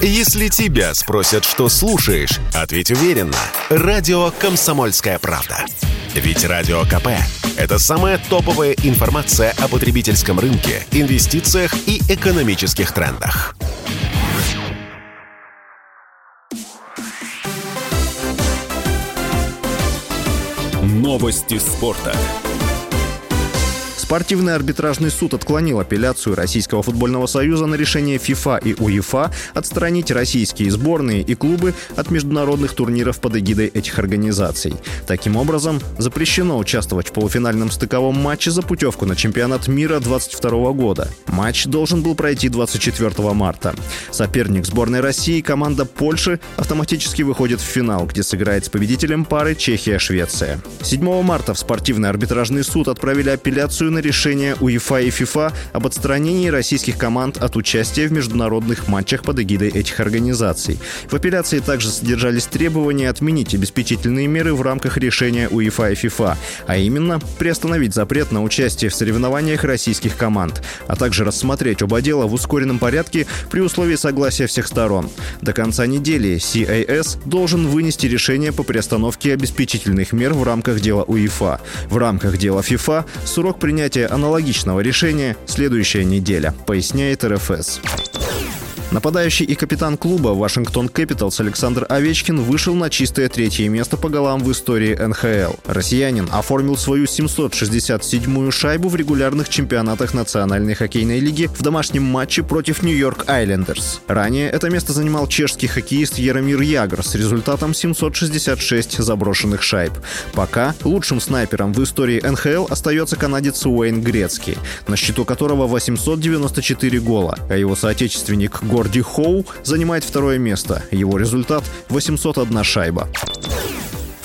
Если тебя спросят, что слушаешь, ответь уверенно. Радио «Комсомольская правда». Ведь Радио КП – это самая топовая информация о потребительском рынке, инвестициях и экономических трендах. Новости спорта. Спортивный арбитражный суд отклонил апелляцию Российского футбольного союза на решение ФИФА и УЕФА отстранить российские сборные и клубы от международных турниров под эгидой этих организаций. Таким образом, запрещено участвовать в полуфинальном стыковом матче за путевку на чемпионат мира 2022 года. Матч должен был пройти 24 марта. Соперник сборной России, команда Польши, автоматически выходит в финал, где сыграет с победителем пары Чехия-Швеция. 7 марта в спортивный арбитражный суд отправили апелляцию на на решение УЕФА и ФИФА об отстранении российских команд от участия в международных матчах под эгидой этих организаций. В апелляции также содержались требования отменить обеспечительные меры в рамках решения УЕФА и ФИФА, а именно приостановить запрет на участие в соревнованиях российских команд, а также рассмотреть оба дела в ускоренном порядке при условии согласия всех сторон. До конца недели CAS должен вынести решение по приостановке обеспечительных мер в рамках дела УЕФА. В рамках дела ФИФА срок принятия принятия аналогичного решения следующая неделя, поясняет РФС. Нападающий и капитан клуба Вашингтон Кэпиталс Александр Овечкин вышел на чистое третье место по голам в истории НХЛ. Россиянин оформил свою 767-ю шайбу в регулярных чемпионатах Национальной хоккейной лиги в домашнем матче против Нью-Йорк Айлендерс. Ранее это место занимал чешский хоккеист Яромир Ягр с результатом 766 заброшенных шайб. Пока лучшим снайпером в истории НХЛ остается канадец Уэйн Грецкий, на счету которого 894 гола, а его соотечественник Гордон Горди Хоу занимает второе место. Его результат — 801 шайба.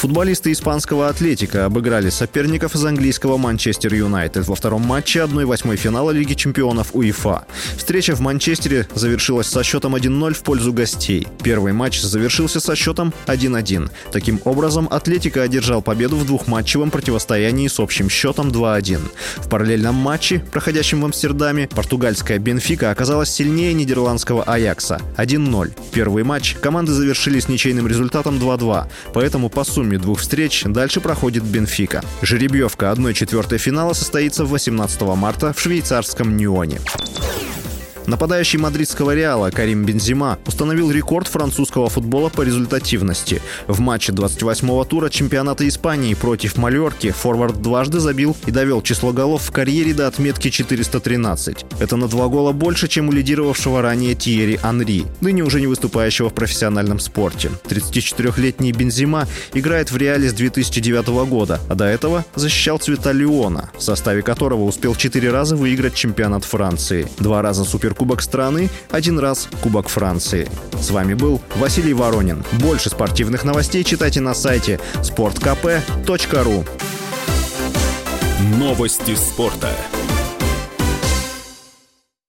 Футболисты испанского «Атлетика» обыграли соперников из английского «Манчестер Юнайтед» во втором матче 1-8 финала Лиги чемпионов УЕФА. Встреча в Манчестере завершилась со счетом 1-0 в пользу гостей. Первый матч завершился со счетом 1-1. Таким образом, «Атлетика» одержал победу в двухматчевом противостоянии с общим счетом 2-1. В параллельном матче, проходящем в Амстердаме, португальская «Бенфика» оказалась сильнее нидерландского «Аякса» 1-0. Первый матч команды завершили с ничейным результатом 2-2, поэтому по сумме итогами двух встреч дальше проходит Бенфика. Жеребьевка 1-4 финала состоится 18 марта в швейцарском Ньюоне. Нападающий мадридского Реала Карим Бензима установил рекорд французского футбола по результативности. В матче 28-го тура чемпионата Испании против Мальорки форвард дважды забил и довел число голов в карьере до отметки 413. Это на два гола больше, чем у лидировавшего ранее Тиери Анри, ныне уже не выступающего в профессиональном спорте. 34-летний Бензима играет в Реале с 2009 года, а до этого защищал цвета Леона, в составе которого успел четыре раза выиграть чемпионат Франции, два раза Супер Кубок страны, один раз Кубок Франции. С вами был Василий Воронин. Больше спортивных новостей читайте на сайте sportkp.ru Новости спорта.